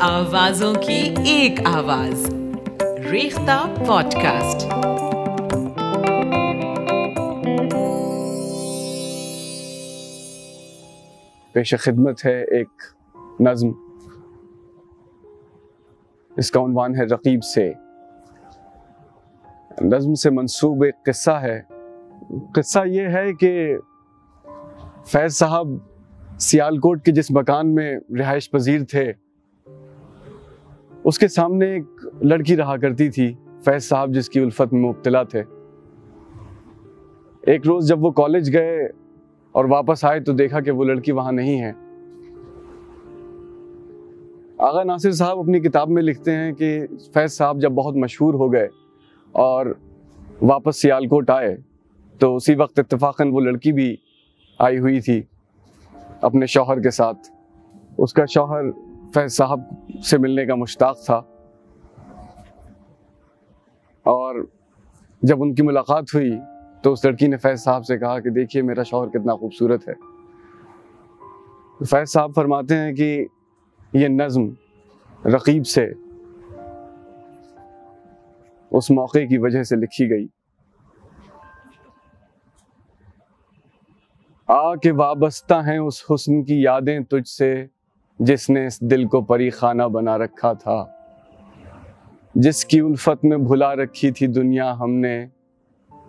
آوازوں کی ایک آواز۔ ریختہ پوڈ کاسٹ پیش خدمت ہے ایک نظم۔ اس کا عنوان ہے رقیب سے۔ نظم سے منسوب ایک قصہ ہے۔ قصہ یہ ہے کہ فیض صاحب سیالکوٹ کے جس مکان میں رہائش پذیر تھے اس کے سامنے ایک لڑکی رہا کرتی تھی، فیض صاحب، جس کی الفت میں مبتلا تھے۔ ایک روز جب وہ کالج گئے اور واپس آئے تو دیکھا کہ وہ لڑکی وہاں نہیں ہے۔ آغا ناصر صاحب اپنی کتاب میں لکھتے ہیں کہ فیض صاحب جب بہت مشہور ہو گئے اور واپس سیالکوٹ آئے، تو اسی وقت اتفاقاً وہ لڑکی بھی آئی ہوئی تھی اپنے شوہر کے ساتھ۔ اس کا شوہر فیض صاحب سے ملنے کا مشتاق تھا۔ اور جب ان کی ملاقات ہوئی تو اس لڑکی نے فیض صاحب سے کہا کہ دیکھیے میرا شوہر کتنا خوبصورت ہے۔ فیض صاحب فرماتے ہیں کہ یہ نظم رقیب سے اس موقع کی وجہ سے لکھی گئی۔ آ کے وابستہ ہیں اس حسن کی یادیں تجھ سے۔ جس نے اس دل کو پری خانہ بنا رکھا تھا۔ جس کی الفت میں بھلا رکھی تھی دنیا ہم نے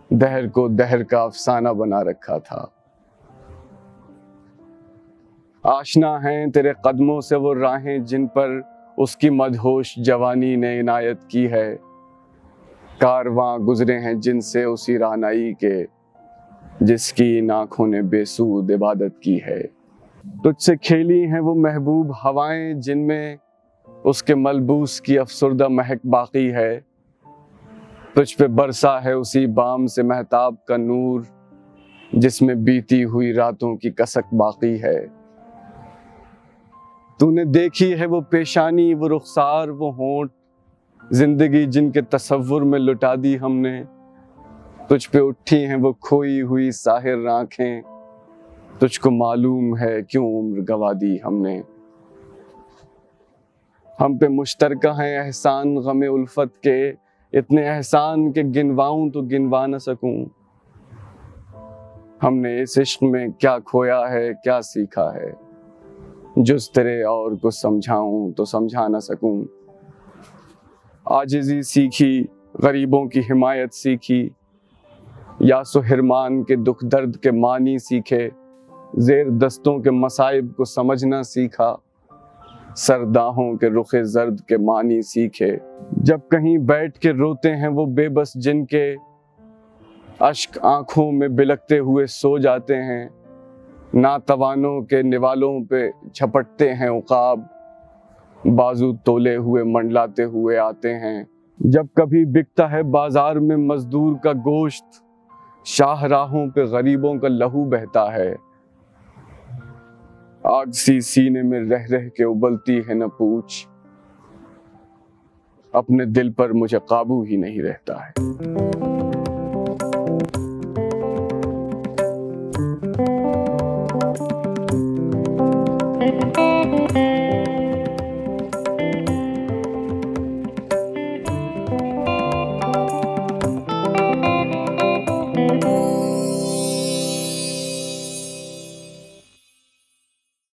دہر کو دہر کا افسانہ بنا رکھا تھا۔ آشنا ہیں تیرے قدموں سے وہ راہیں جن پر اس کی مدہوش جوانی نے عنایت کی ہے۔ کارواں گزرے ہیں جن سے اسی رانائی کے، جس کی ان آنکھوں نے بے سود عبادت کی ہے۔ تجھ سے کھیلی ہیں وہ محبوب ہوائیں جن میں اس کے ملبوس کی افسردہ مہک باقی ہے۔ تجھ پہ برسا ہے اسی بام سے محتاب کا نور جس میں بیتی ہوئی راتوں کی کسک باقی ہے۔ تو نے دیکھی ہے وہ پیشانی، وہ رخسار، وہ ہونٹ۔ زندگی جن کے تصور میں لٹا دی ہم نے۔ تجھ پہ اٹھی ہیں وہ کھوئی ہوئی ساحر آنکھیں تجھ کو معلوم ہے کیوں عمر گوا دی ہم نے؟ ہم پہ مشترکہ ہیں احسان غم الفت کے، اتنے احسان کے گنواؤں تو گنوا نہ سکوں۔ ہم نے اس عشق میں کیا کھویا ہے، کیا سیکھا ہے؟ جس تیرے اور کو سمجھاؤں تو سمجھا نہ سکوں۔ آجزی سیکھی، غریبوں کی حمایت سیکھی۔ یا سو حرمان کے دکھ درد کے معنی سیکھے۔ زیر دستوں کے مصائب کو سمجھنا سیکھا سرداہوں کے رخ زرد کے معنی سیکھے۔ جب کہیں بیٹھ کے روتے ہیں وہ بے بس جن کے اشک آنکھوں میں بلکتے ہوئے سو جاتے ہیں۔ ناتوانوں کے نوالوں پہ چھپٹتے ہیں عقاب، بازو تولے ہوئے، منڈلاتے ہوئے آتے ہیں۔ جب کبھی بکتا ہے بازار میں مزدور کا گوشت، شاہ راہوں پہ غریبوں کا لہو بہتا ہے۔ آگ سی سینے میں رہ رہ کے ابلتی ہے نہ پوچھ۔ اپنے دل پر مجھے قابو ہی نہیں رہتا ہے۔